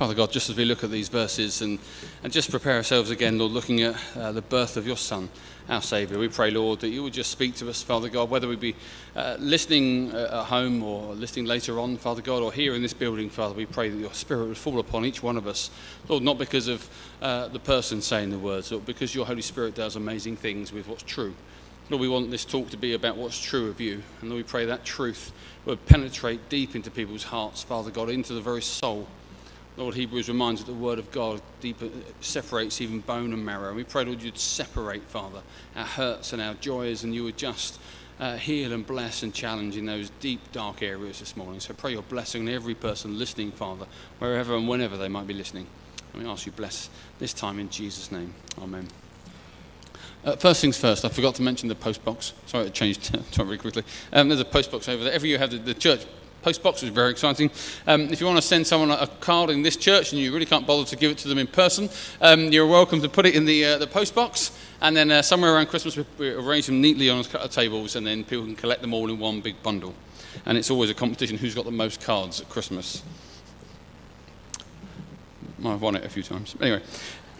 Father God, just as we look at these verses and, and just prepare ourselves again, Lord, looking at uh, the birth of your Son, our Saviour, we pray, Lord, that you would just speak to us, Father God, whether we be uh, listening uh, at home or listening later on, Father God, or here in this building, Father, we pray that your Spirit would fall upon each one of us, Lord, not because of uh, the person saying the words, but because your Holy Spirit does amazing things with what's true. Lord, we want this talk to be about what's true of you. And Lord, we pray that truth would penetrate deep into people's hearts, Father God, into the very soul. Lord, Hebrews reminds us that the Word of God deeper, separates even bone and marrow. We pray, Lord, you'd separate, Father, our hurts and our joys, and you would just uh, heal and bless and challenge in those deep, dark areas this morning. So pray your blessing on every person listening, Father, wherever and whenever they might be listening. And we ask you bless this time in Jesus' name. Amen. Uh, first things first, I forgot to mention the post box. Sorry, it changed very quickly. Um, there's a post box over there. Every year you have the, the church post box, which is very exciting. Um, if you want to send someone a, card in this church and you really can't bother to give it to them in person, um, you're welcome to put it in the, uh, the post box. And then uh, somewhere around Christmas, we, we arrange them neatly on of tables, and then people can collect them all in one big bundle. And it's always a competition who's got the most cards at Christmas. I've won it a few times. Anyway,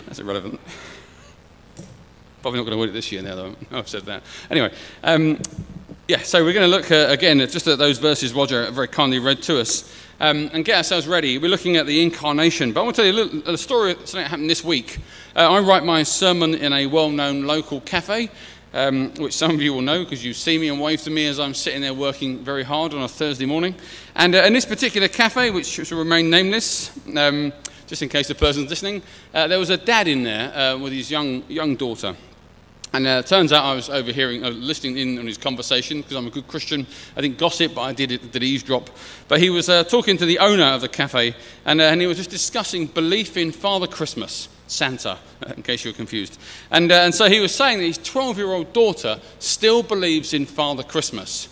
that's irrelevant. Probably not going to win it this year now, though. I've said that. Anyway, um, yeah, so we're going to look uh, again just at those verses Roger very kindly read to us um, and get ourselves ready. We're looking at the incarnation. But I want to tell you a, little, a story something that happened this week. Uh, I write my sermon in a well known local cafe. Um, which some of you will know because you see me and wave to me as I'm sitting there working very hard on a Thursday morning. And uh, in this particular cafe, which should remain nameless, um, just in case the person's listening, uh, there was a dad in there uh, with his young, young daughter. And uh, it turns out I was overhearing, uh, listening in on his conversation because I'm a good Christian. I didn't gossip, but I did, did eavesdrop. But he was uh, talking to the owner of the cafe, and, uh, and he was just discussing belief in Father Christmas, Santa, in case you were confused. And, uh, and so he was saying that his 12 year old daughter still believes in Father Christmas.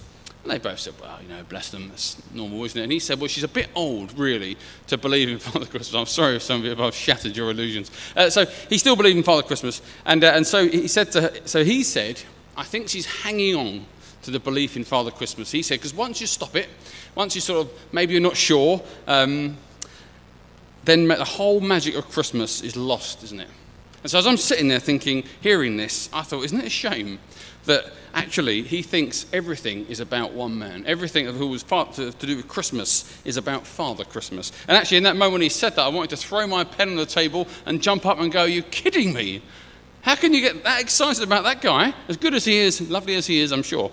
And they both said, well, you know, bless them, that's normal, isn't it? And he said, well, she's a bit old, really, to believe in Father Christmas. I'm sorry if some of you have shattered your illusions. Uh, so he still believed in Father Christmas. And, uh, and so he said to her, so he said, I think she's hanging on to the belief in Father Christmas. He said, because once you stop it, once you sort of, maybe you're not sure, um, then the whole magic of Christmas is lost, isn't it? And so as I'm sitting there thinking, hearing this, I thought, isn't it a shame that actually he thinks everything is about one man. Everything who was part to, to, do with Christmas is about Father Christmas. And actually, in that moment he said that, I wanted to throw my pen on the table and jump up and go, Are you kidding me? How can you get that excited about that guy, as good as he is, lovely as he is, I'm sure,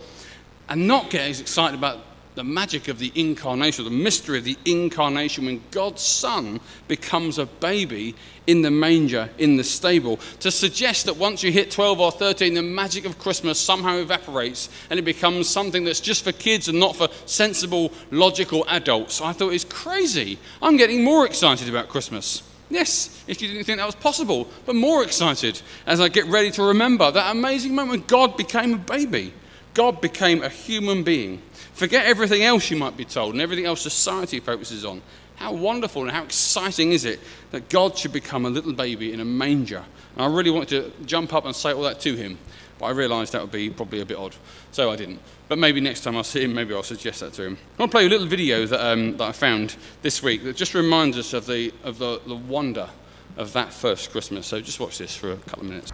and not get as excited about the magic of the incarnation, the mystery of the incarnation, when God's Son becomes a baby in the manger, in the stable. To suggest that once you hit 12 or 13, the magic of Christmas somehow evaporates and it becomes something that's just for kids and not for sensible, logical adults, I thought is crazy. I'm getting more excited about Christmas. Yes, if you didn't think that was possible, but more excited as I get ready to remember that amazing moment when God became a baby. God became a human being Forget everything else you might be told and everything else society focuses on. How wonderful and how exciting is it that God should become a little baby in a manger? And I really wanted to jump up and say all that to him, but I realised that would be probably a bit odd, so I didn't. But maybe next time I see him, maybe I'll suggest that to him. I want to play you a little video that, um, that I found this week that just reminds us of, the, of the, the wonder of that first Christmas. So just watch this for a couple of minutes.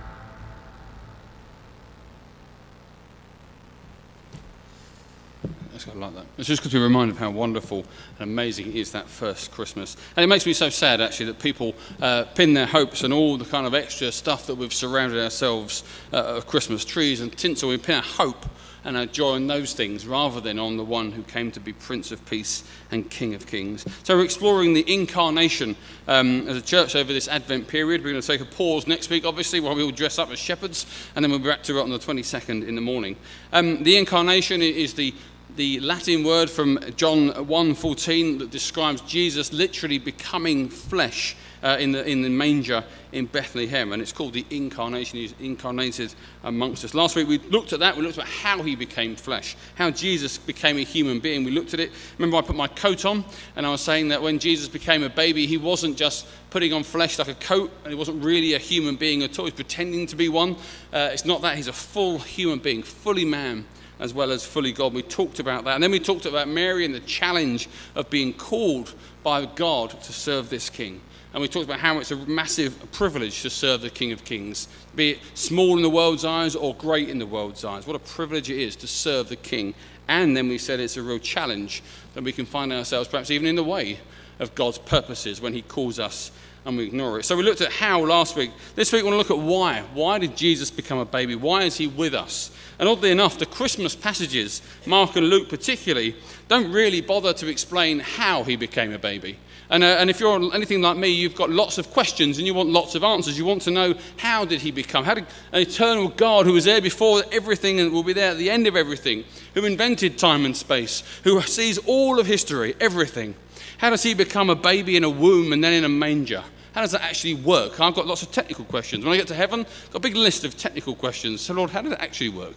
I like that. It's just because we're reminded of how wonderful and amazing is that first Christmas. And it makes me so sad, actually, that people uh, pin their hopes and all the kind of extra stuff that we've surrounded ourselves uh, of Christmas trees and tinsel. We pin our hope and our joy on those things rather than on the one who came to be Prince of Peace and King of Kings. So we're exploring the incarnation um, as a church over this Advent period. We're going to take a pause next week, obviously, while we all dress up as shepherds, and then we'll be back to it on the 22nd in the morning. Um, the incarnation is the the Latin word from John 1:14 that describes Jesus literally becoming flesh uh, in, the, in the manger in Bethlehem, and it's called the incarnation. He's incarnated amongst us. Last week we looked at that. We looked at how he became flesh, how Jesus became a human being. We looked at it. Remember, I put my coat on, and I was saying that when Jesus became a baby, he wasn't just putting on flesh like a coat, and he wasn't really a human being at all. He's pretending to be one. Uh, it's not that. He's a full human being, fully man as well as fully God. We talked about that. And then we talked about Mary and the challenge of being called by God to serve this king. And we talked about how it's a massive privilege to serve the King of Kings, be it small in the world's eyes or great in the world's eyes. What a privilege it is to serve the King. And then we said it's a real challenge that we can find ourselves perhaps even in the way of God's purposes when He calls us and we ignore it. So we looked at how last week. This week we want to look at why. Why did Jesus become a baby? Why is He with us? And oddly enough, the Christmas passages, Mark and Luke particularly, don't really bother to explain how He became a baby. And, uh, and if you're anything like me, you've got lots of questions and you want lots of answers. You want to know how did he become? How did an eternal God who was there before everything and will be there at the end of everything, who invented time and space, who sees all of history, everything, how does he become a baby in a womb and then in a manger? How does that actually work? I've got lots of technical questions. When I get to heaven, I've got a big list of technical questions. So, Lord, how did it actually work?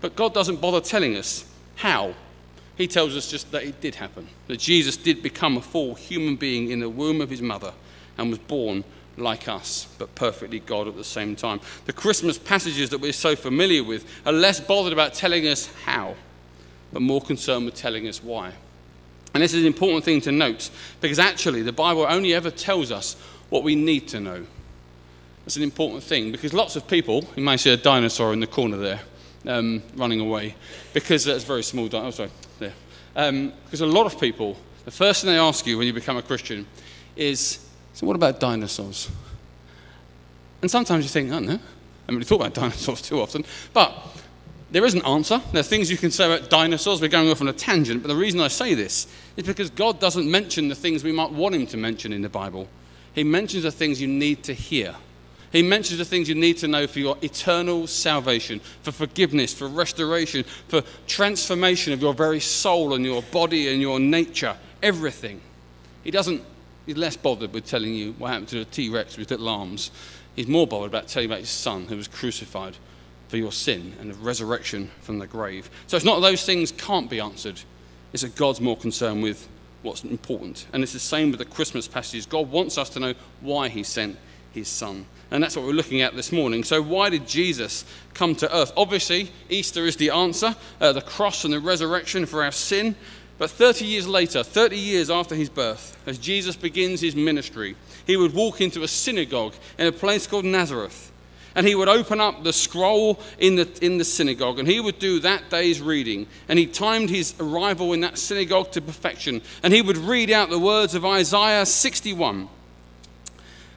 But God doesn't bother telling us how he tells us just that it did happen, that Jesus did become a full human being in the womb of his mother and was born like us, but perfectly God at the same time. The Christmas passages that we're so familiar with are less bothered about telling us how, but more concerned with telling us why. And this is an important thing to note because actually the Bible only ever tells us what we need to know. That's an important thing because lots of people, you may see a dinosaur in the corner there um, running away because that's very small. Di- oh, sorry, there. Um, because a lot of people, the first thing they ask you when you become a Christian is, so what about dinosaurs? And sometimes you think, I don't know. I haven't really thought about dinosaurs too often. But there is an answer. There are things you can say about dinosaurs. We're going off on a tangent. But the reason I say this is because God doesn't mention the things we might want Him to mention in the Bible. He mentions the things you need to hear. He mentions the things you need to know for your eternal salvation, for forgiveness, for restoration, for transformation of your very soul and your body and your nature, everything. He doesn't, he's less bothered with telling you what happened to the T Rex with little arms. He's more bothered about telling you about his son who was crucified for your sin and the resurrection from the grave. So it's not those things can't be answered, it's that God's more concerned with what's important. And it's the same with the Christmas passages. God wants us to know why he sent his son. And that's what we're looking at this morning. So, why did Jesus come to earth? Obviously, Easter is the answer uh, the cross and the resurrection for our sin. But 30 years later, 30 years after his birth, as Jesus begins his ministry, he would walk into a synagogue in a place called Nazareth. And he would open up the scroll in the, in the synagogue and he would do that day's reading. And he timed his arrival in that synagogue to perfection. And he would read out the words of Isaiah 61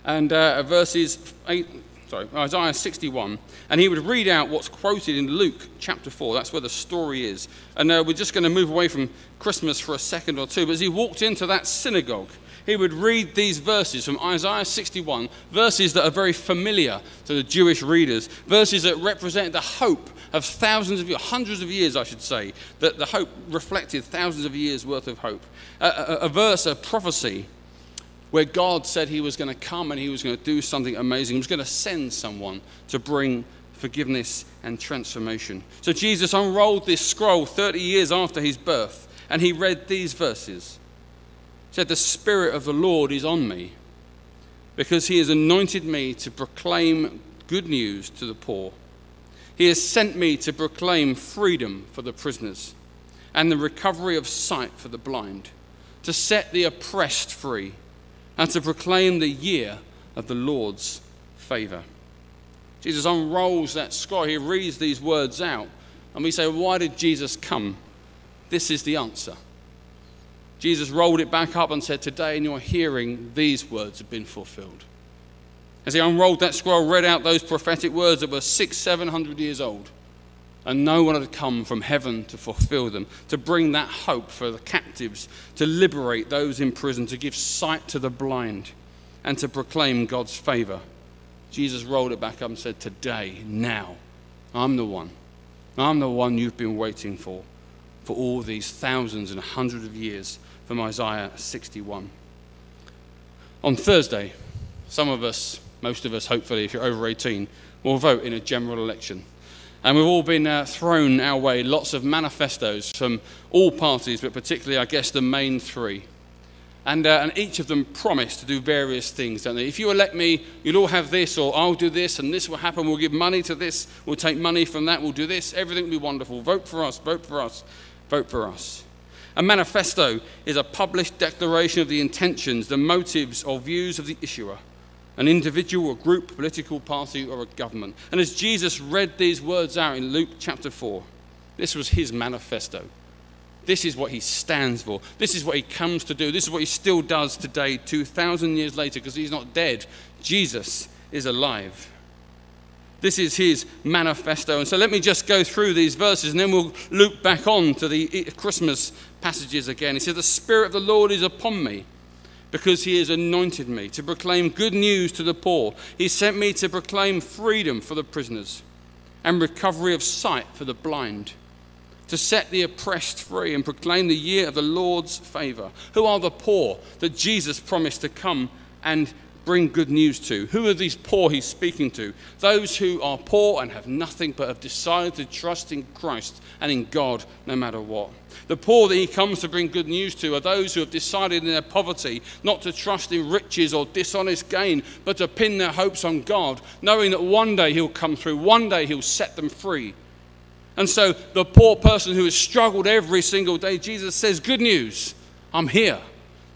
and uh, verses 8, sorry, Isaiah 61, and he would read out what's quoted in Luke chapter 4. That's where the story is. And uh, we're just going to move away from Christmas for a second or two. But as he walked into that synagogue, he would read these verses from Isaiah 61, verses that are very familiar to the Jewish readers, verses that represent the hope of thousands of years, hundreds of years, I should say, that the hope reflected thousands of years worth of hope. A, a, a verse, a prophecy where God said he was going to come and he was going to do something amazing. He was going to send someone to bring forgiveness and transformation. So Jesus unrolled this scroll 30 years after his birth and he read these verses. Said, The Spirit of the Lord is on me because he has anointed me to proclaim good news to the poor. He has sent me to proclaim freedom for the prisoners and the recovery of sight for the blind, to set the oppressed free and to proclaim the year of the Lord's favor. Jesus unrolls that scroll. He reads these words out. And we say, Why did Jesus come? This is the answer. Jesus rolled it back up and said, Today in your hearing, these words have been fulfilled. As he unrolled that scroll, read out those prophetic words that were six, seven hundred years old and no one had come from heaven to fulfill them, to bring that hope for the captives, to liberate those in prison, to give sight to the blind, and to proclaim God's favor. Jesus rolled it back up and said, Today, now, I'm the one. I'm the one you've been waiting for, for all these thousands and hundreds of years from Isaiah 61. On Thursday, some of us, most of us, hopefully, if you're over 18, will vote in a general election. And we've all been uh, thrown our way lots of manifestos from all parties, but particularly, I guess, the main three. And, uh, and each of them promise to do various things, don't they? If you elect me, you'll all have this, or I'll do this, and this will happen. We'll give money to this, we'll take money from that, we'll do this. Everything will be wonderful. Vote for us, vote for us, vote for us. A manifesto is a published declaration of the intentions, the motives, or views of the issuer, an individual, a group, political party, or a government. And as Jesus read these words out in Luke chapter 4, this was his manifesto. This is what he stands for. This is what he comes to do. This is what he still does today, 2,000 years later, because he's not dead. Jesus is alive. This is his manifesto. And so let me just go through these verses and then we'll loop back on to the Christmas passages again. He says, The Spirit of the Lord is upon me because he has anointed me to proclaim good news to the poor. He sent me to proclaim freedom for the prisoners and recovery of sight for the blind to set the oppressed free and proclaim the year of the Lord's favor. Who are the poor that Jesus promised to come and bring good news to? Who are these poor he's speaking to? Those who are poor and have nothing but have decided to trust in Christ and in God no matter what. The poor that he comes to bring good news to are those who have decided in their poverty not to trust in riches or dishonest gain, but to pin their hopes on God, knowing that one day he'll come through, one day he'll set them free. And so the poor person who has struggled every single day, Jesus says, Good news, I'm here.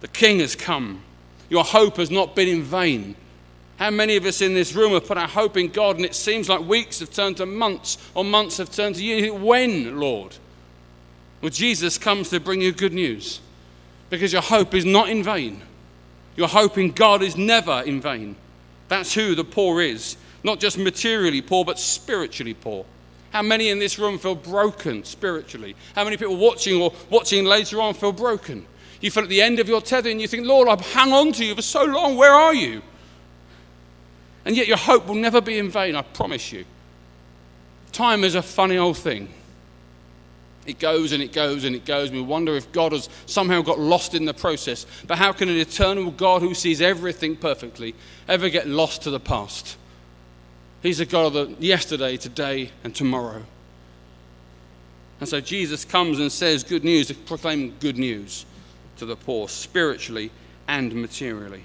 The King has come. Your hope has not been in vain. How many of us in this room have put our hope in God and it seems like weeks have turned to months or months have turned to years? When, Lord? Well, Jesus comes to bring you good news because your hope is not in vain. Your hope in God is never in vain. That's who the poor is. Not just materially poor, but spiritually poor. How many in this room feel broken spiritually? How many people watching or watching later on feel broken? You feel at the end of your tether and you think, Lord, I've hung on to you for so long. Where are you? And yet your hope will never be in vain, I promise you. Time is a funny old thing. It goes and it goes and it goes. We wonder if God has somehow got lost in the process. But how can an eternal God who sees everything perfectly ever get lost to the past? He's a God of the yesterday, today, and tomorrow. And so Jesus comes and says good news, proclaiming good news to the poor, spiritually and materially.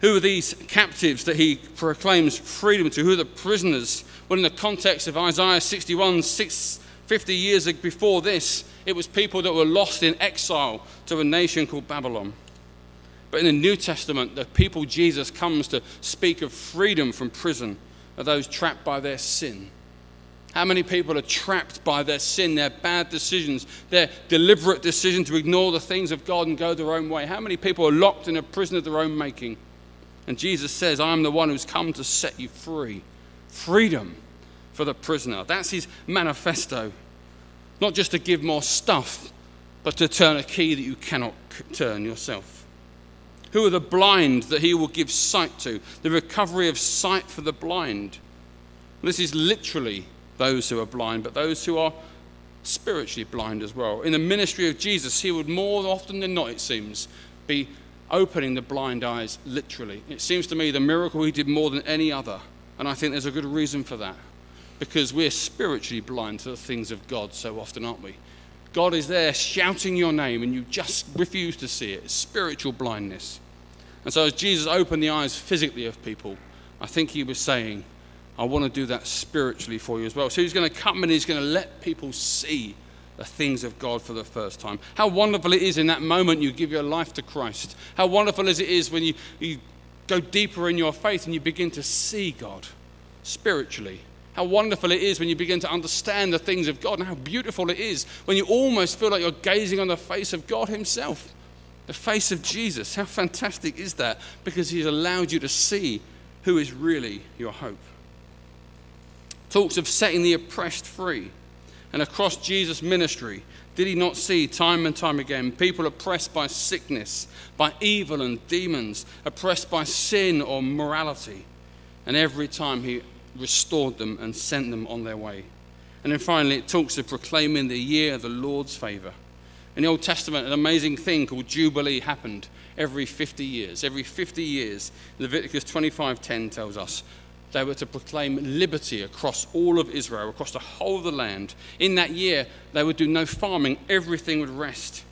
Who are these captives that he proclaims freedom to? Who are the prisoners? Well, in the context of Isaiah 61, 50 years before this, it was people that were lost in exile to a nation called Babylon. But in the New Testament, the people Jesus comes to speak of freedom from prison are those trapped by their sin. How many people are trapped by their sin, their bad decisions, their deliberate decision to ignore the things of God and go their own way? How many people are locked in a prison of their own making? And Jesus says, I am the one who's come to set you free. Freedom for the prisoner. That's his manifesto. Not just to give more stuff, but to turn a key that you cannot turn yourself. Who are the blind that he will give sight to? The recovery of sight for the blind. This is literally those who are blind, but those who are spiritually blind as well. In the ministry of Jesus, he would more often than not, it seems, be opening the blind eyes literally. It seems to me the miracle he did more than any other. And I think there's a good reason for that. Because we're spiritually blind to the things of God so often, aren't we? God is there shouting your name and you just refuse to see it. It's spiritual blindness. And so, as Jesus opened the eyes physically of people, I think he was saying, I want to do that spiritually for you as well. So, he's going to come and he's going to let people see the things of God for the first time. How wonderful it is in that moment you give your life to Christ. How wonderful it is when you, you go deeper in your faith and you begin to see God spiritually. How wonderful it is when you begin to understand the things of God, and how beautiful it is when you almost feel like you're gazing on the face of God Himself the face of Jesus. How fantastic is that? Because he's allowed you to see who is really your hope. Talks of setting the oppressed free. And across Jesus' ministry, did he not see time and time again people oppressed by sickness, by evil and demons, oppressed by sin or morality? And every time he restored them and sent them on their way. And then finally, it talks of proclaiming the year of the Lord's favor. In the Old Testament, an amazing thing called Jubilee happened every 50 years. Every 50 years, Leviticus 25:10 tells us they were to proclaim liberty across all of Israel, across the whole of the land. In that year, they would do no farming, everything would rest.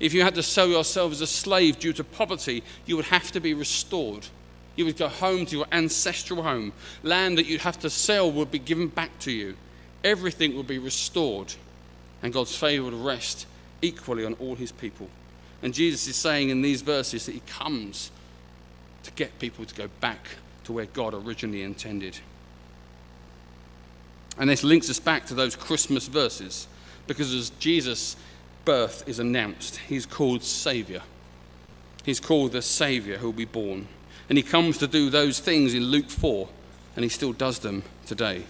If you had to sell yourself as a slave due to poverty, you would have to be restored. You would go home to your ancestral home. Land that you'd have to sell would be given back to you. Everything would be restored, and God's favor would rest equally on all his people. And Jesus is saying in these verses that he comes to get people to go back to where God originally intended. And this links us back to those Christmas verses because as Jesus' birth is announced, he's called Savior. He's called the Savior who will be born. And he comes to do those things in Luke 4, and he still does them today.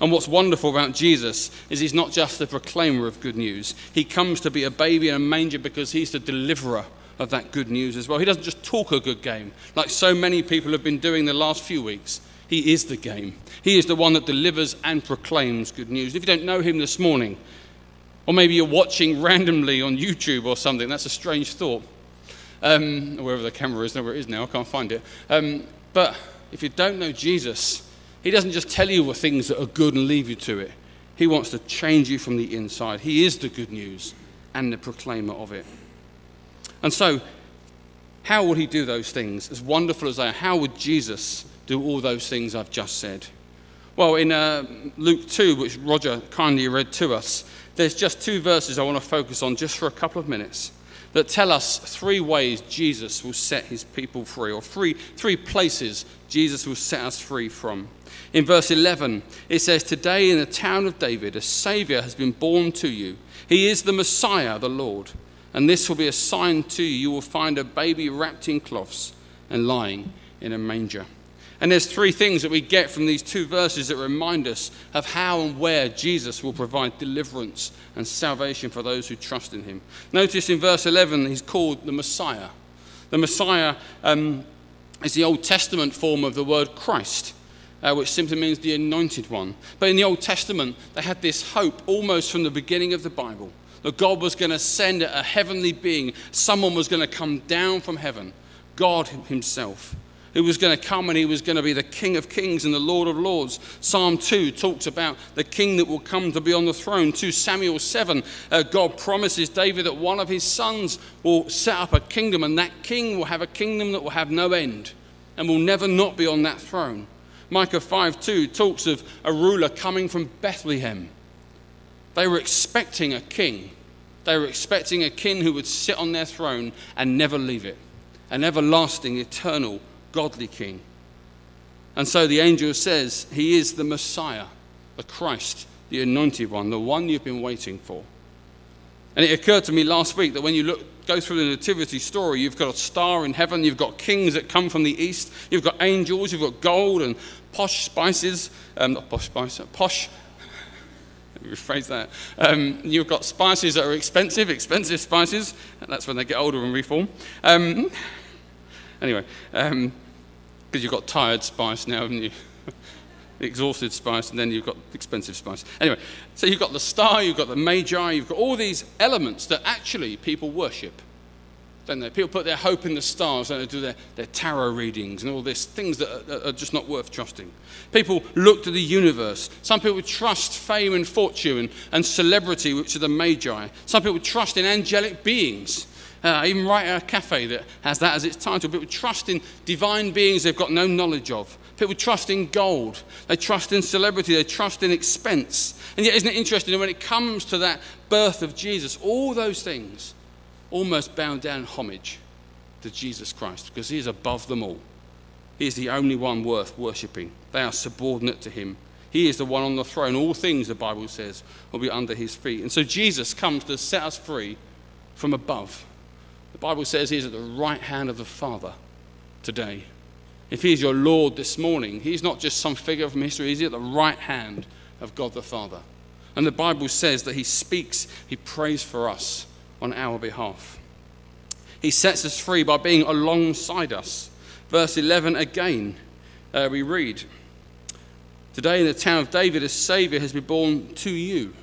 And what's wonderful about Jesus is he's not just a proclaimer of good news. He comes to be a baby in a manger because he's the deliverer of that good news as well. He doesn't just talk a good game like so many people have been doing the last few weeks. He is the game. He is the one that delivers and proclaims good news. If you don't know him this morning, or maybe you're watching randomly on YouTube or something, that's a strange thought. Um, wherever the camera is, where it is now, I can't find it. Um, but if you don't know Jesus, he doesn't just tell you the things that are good and leave you to it. He wants to change you from the inside. He is the good news and the proclaimer of it. And so, how would he do those things? As wonderful as they are, how would Jesus do all those things I've just said? Well, in uh, Luke 2, which Roger kindly read to us, there's just two verses I want to focus on just for a couple of minutes that tell us three ways Jesus will set his people free, or three, three places Jesus will set us free from. In verse 11, it says, Today in the town of David, a Savior has been born to you. He is the Messiah, the Lord. And this will be a sign to you. You will find a baby wrapped in cloths and lying in a manger. And there's three things that we get from these two verses that remind us of how and where Jesus will provide deliverance and salvation for those who trust in him. Notice in verse 11, he's called the Messiah. The Messiah um, is the Old Testament form of the word Christ. Uh, which simply means the anointed one. But in the Old Testament, they had this hope almost from the beginning of the Bible that God was going to send a heavenly being, someone was going to come down from heaven, God Himself who was going to come and he was going to be the King of Kings and the Lord of Lords. Psalm 2 talks about the king that will come to be on the throne. 2 Samuel 7, uh, God promises David that one of his sons will set up a kingdom, and that king will have a kingdom that will have no end and will never not be on that throne. Micah 5 2 talks of a ruler coming from Bethlehem. They were expecting a king. They were expecting a king who would sit on their throne and never leave it, an everlasting, eternal godly king. And so the angel says, He is the Messiah, the Christ, the anointed one, the one you've been waiting for. And it occurred to me last week that when you look, go through the nativity story, you've got a star in heaven, you've got kings that come from the east, you've got angels, you've got gold and posh spices, um, not posh spices, posh, rephrase that. Um, you've got spices that are expensive, expensive spices, that's when they get older and reform. Um, Anyway, because um, you've got tired spice now, haven't you? exhausted spice, and then you've got expensive spice. Anyway, so you've got the star, you've got the magi, you've got all these elements that actually people worship. Don't they? People put their hope in the stars and they do their, their tarot readings and all this, things that are, are just not worth trusting. People look to the universe. Some people trust fame and fortune and, celebrity, which are the magi. Some people trust in angelic beings. Uh, even write a cafe that has that as its title. People trust in divine beings they've got no knowledge of. People trust in gold. They trust in celebrity. They trust in expense. And yet, isn't it interesting when it comes to that birth of Jesus, all those things almost bow down homage to Jesus Christ because he is above them all. He is the only one worth worshipping. They are subordinate to him. He is the one on the throne. All things, the Bible says, will be under his feet. And so Jesus comes to set us free from above the Bible says he is at the right hand of the Father today. If he is your Lord this morning, he's not just some figure from history, he's at the right hand of God the Father. And the Bible says that he speaks, he prays for us on our behalf. He sets us free by being alongside us. Verse 11 again, uh, we read Today in the town of David, a Savior has been born to you.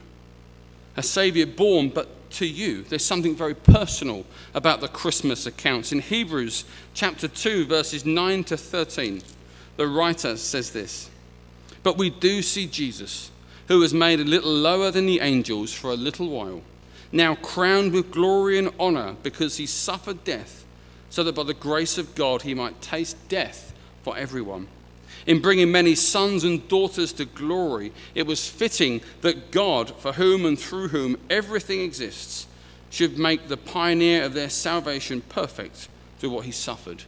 A Savior born, but to you. There's something very personal about the Christmas accounts. In Hebrews chapter 2, verses 9 to 13, the writer says this But we do see Jesus, who was made a little lower than the angels for a little while. Now crowned with glory and honor because he suffered death, so that by the grace of God he might taste death for everyone. In bringing many sons and daughters to glory, it was fitting that God, for whom and through whom everything exists, should make the pioneer of their salvation perfect through what he suffered.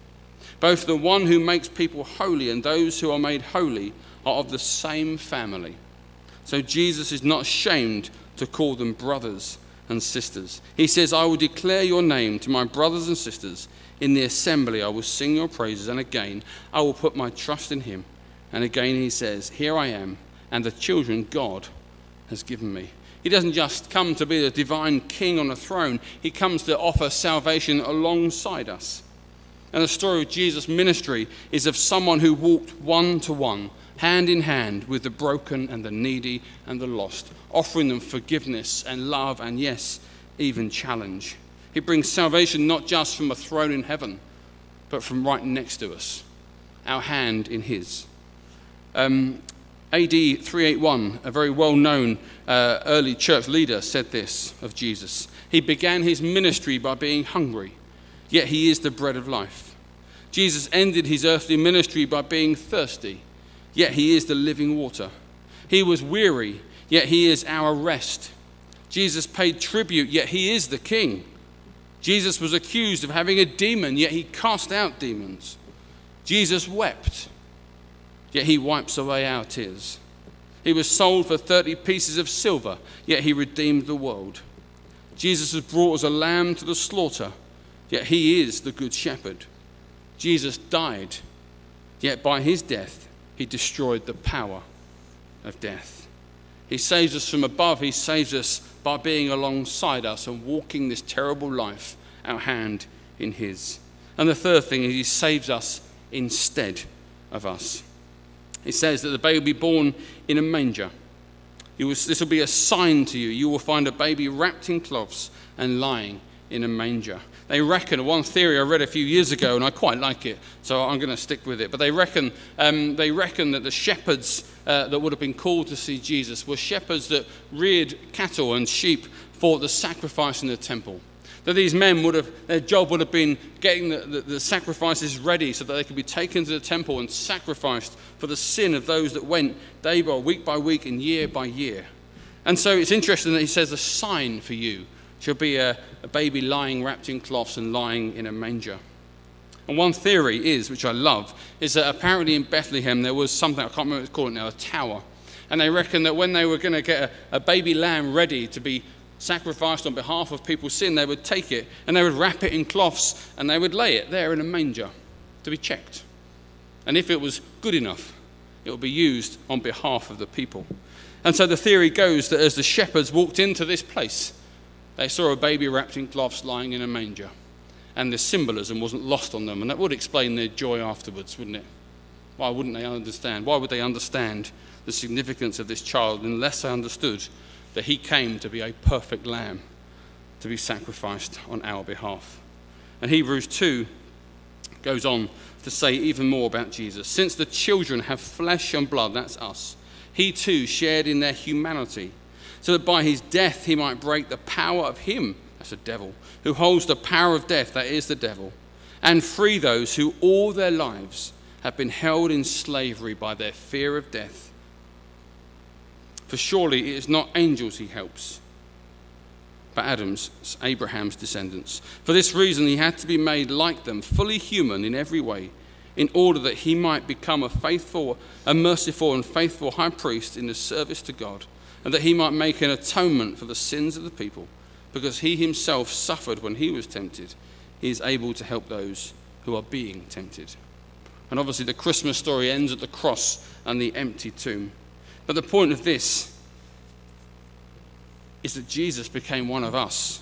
Both the one who makes people holy and those who are made holy are of the same family. So Jesus is not ashamed to call them brothers and sisters. He says, I will declare your name to my brothers and sisters. In the assembly, I will sing your praises. And again, I will put my trust in him. And again, he says, Here I am, and the children God has given me. He doesn't just come to be the divine king on a throne, he comes to offer salvation alongside us. And the story of Jesus' ministry is of someone who walked one to one, hand in hand with the broken and the needy and the lost, offering them forgiveness and love and, yes, even challenge. He brings salvation not just from a throne in heaven, but from right next to us, our hand in His. Um, AD 381, a very well known uh, early church leader, said this of Jesus. He began his ministry by being hungry, yet he is the bread of life. Jesus ended his earthly ministry by being thirsty, yet he is the living water. He was weary, yet he is our rest. Jesus paid tribute, yet he is the king. Jesus was accused of having a demon, yet he cast out demons. Jesus wept yet he wipes away our tears. He was sold for 30 pieces of silver, yet he redeemed the world. Jesus was brought as a lamb to the slaughter, yet he is the good shepherd. Jesus died, yet by his death he destroyed the power of death. He saves us from above, he saves us by being alongside us and walking this terrible life, our hand in his. And the third thing is he saves us instead of us He says that the baby will be born in a manger. Will, this will be a sign to you. You will find a baby wrapped in cloths and lying in a manger. They reckon, one theory I read a few years ago, and I quite like it, so I'm going to stick with it. But they reckon, um, they reckon that the shepherds uh, that would have been called to see Jesus were shepherds that reared cattle and sheep for the sacrifice in the temple that these men would have, their job would have been getting the, the, the, sacrifices ready so that they could be taken to the temple and sacrificed for the sin of those that went day by week by week and year by year. And so it's interesting that he says a sign for you shall be a, a baby lying wrapped in cloths and lying in a manger. And one theory is, which I love, is that apparently in Bethlehem there was something, I can't remember what it's called now, a tower. And they reckon that when they were going to get a, a baby lamb ready to be sacrificed on behalf of people's sin, they would take it and they would wrap it in cloths and they would lay it there in a manger to be checked. And if it was good enough, it would be used on behalf of the people. And so the theory goes that as the shepherds walked into this place, they saw a baby wrapped in cloths lying in a manger. And the symbolism wasn't lost on them. And that would explain their joy afterwards, wouldn't it? Why wouldn't they understand? Why would they understand the significance of this child unless they understood that he came to be a perfect lamb to be sacrificed on our behalf. And Hebrews 2 goes on to say even more about Jesus. Since the children have flesh and blood, that's us, he too shared in their humanity, so that by his death he might break the power of him, that's the devil, who holds the power of death, that is the devil, and free those who all their lives have been held in slavery by their fear of death for surely it is not angels he helps, but Adam's, Abraham's descendants. For this reason, he had to be made like them, fully human in every way, in order that he might become a faithful, a merciful, and faithful high priest in the service to God, and that he might make an atonement for the sins of the people. Because he himself suffered when he was tempted, he is able to help those who are being tempted. And obviously, the Christmas story ends at the cross and the empty tomb. But the point of this is that Jesus became one of us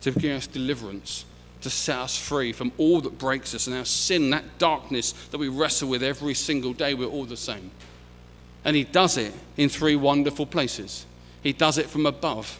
to give us deliverance, to set us free from all that breaks us and our sin, that darkness that we wrestle with every single day. We're all the same. And He does it in three wonderful places. He does it from above,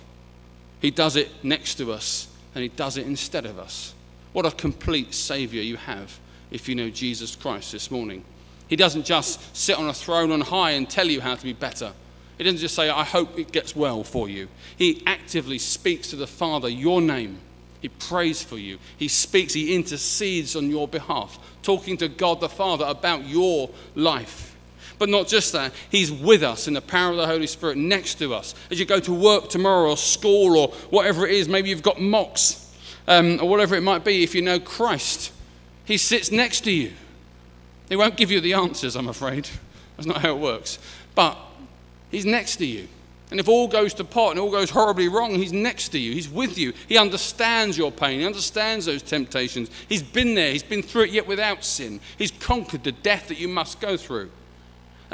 He does it next to us, and He does it instead of us. What a complete Savior you have if you know Jesus Christ this morning. He doesn't just sit on a throne on high and tell you how to be better. He doesn't just say, I hope it gets well for you. He actively speaks to the Father your name. He prays for you. He speaks, he intercedes on your behalf, talking to God the Father about your life. But not just that, He's with us in the power of the Holy Spirit next to us. As you go to work tomorrow or school or whatever it is, maybe you've got mocks um, or whatever it might be, if you know Christ, He sits next to you. He won't give you the answers, I'm afraid. That's not how it works. But He's next to you. And if all goes to pot and all goes horribly wrong, He's next to you. He's with you. He understands your pain. He understands those temptations. He's been there. He's been through it yet without sin. He's conquered the death that you must go through.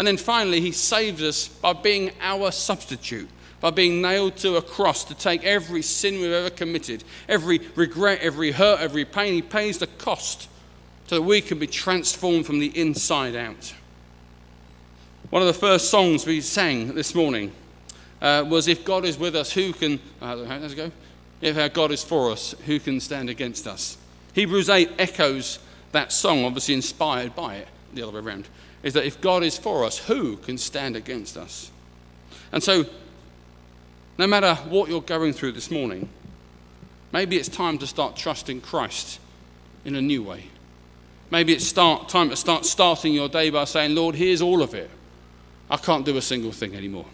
And then finally, He saves us by being our substitute, by being nailed to a cross to take every sin we've ever committed, every regret, every hurt, every pain. He pays the cost so that we can be transformed from the inside out. One of the first songs we sang this morning uh, was If God is with us, who can. Uh, it go? If our God is for us, who can stand against us? Hebrews 8 echoes that song, obviously inspired by it, the other way around. Is that if God is for us, who can stand against us? And so, no matter what you're going through this morning, maybe it's time to start trusting Christ in a new way. Maybe it's start, time to start starting your day by saying, Lord, here's all of it. I can't do a single thing anymore.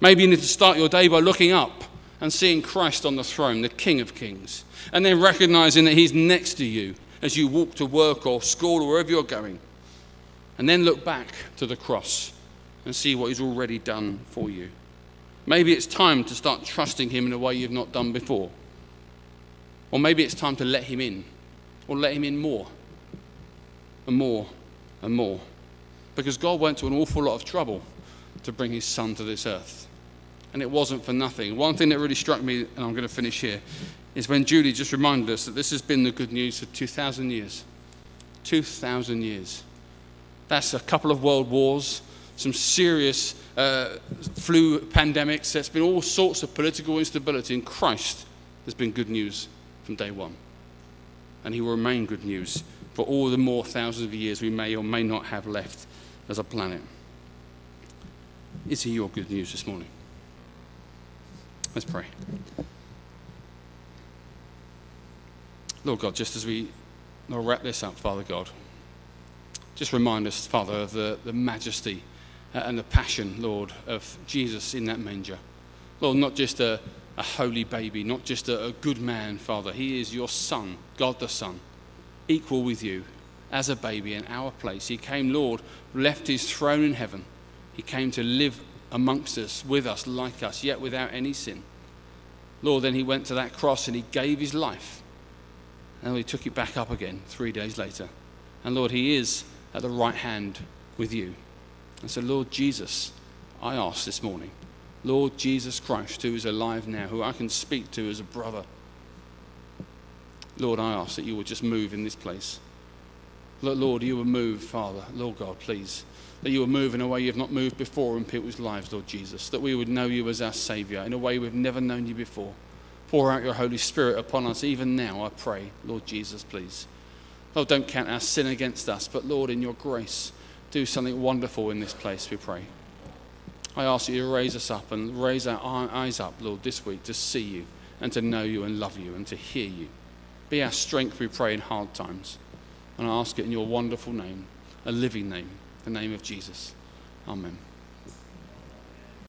Maybe you need to start your day by looking up and seeing Christ on the throne, the King of Kings, and then recognizing that He's next to you as you walk to work or school or wherever you're going. And then look back to the cross and see what He's already done for you. Maybe it's time to start trusting Him in a way you've not done before. Or maybe it's time to let Him in, or let Him in more and more and more. Because God went to an awful lot of trouble to bring his son to this earth. And it wasn't for nothing. One thing that really struck me, and I'm going to finish here, is when Julie just reminded us that this has been the good news for 2,000 years. 2,000 years. That's a couple of world wars, some serious uh, flu pandemics. There's been all sorts of political instability. In Christ, there's been good news from day one. And he will remain good news for all the more thousands of years we may or may not have left as a planet. Is he your good news this morning? Let's pray. Lord God, just as we wrap this up, Father God, just remind us, Father, of the, the majesty uh, and the passion, Lord, of Jesus in that manger. Lord, not just a, a holy baby, not just a, a good man, Father. He is your Son, God the Son, equal with you as a baby in our place. He came, Lord, left his throne in heaven. He came to live amongst us, with us, like us, yet without any sin. Lord, then he went to that cross and he gave his life. And he took it back up again three days later. And Lord, he is at the right hand with you. And so, Lord Jesus, I ask this morning, Lord Jesus Christ, who is alive now, who I can speak to as a brother, Lord, I ask that you will just move in this place. Lord, you will move, Father. Lord God, please. That you will move in a way you've not moved before in people's lives, Lord Jesus. That we would know you as our Saviour in a way we've never known you before. Pour out your Holy Spirit upon us even now, I pray, Lord Jesus, please. Lord, don't count our sin against us, but Lord, in your grace, do something wonderful in this place, we pray. I ask you to raise us up and raise our eyes up, Lord, this week to see you and to know you and love you and to hear you. Be our strength, we pray, in hard times. And I ask it in your wonderful name, a living name, the name of Jesus. Amen.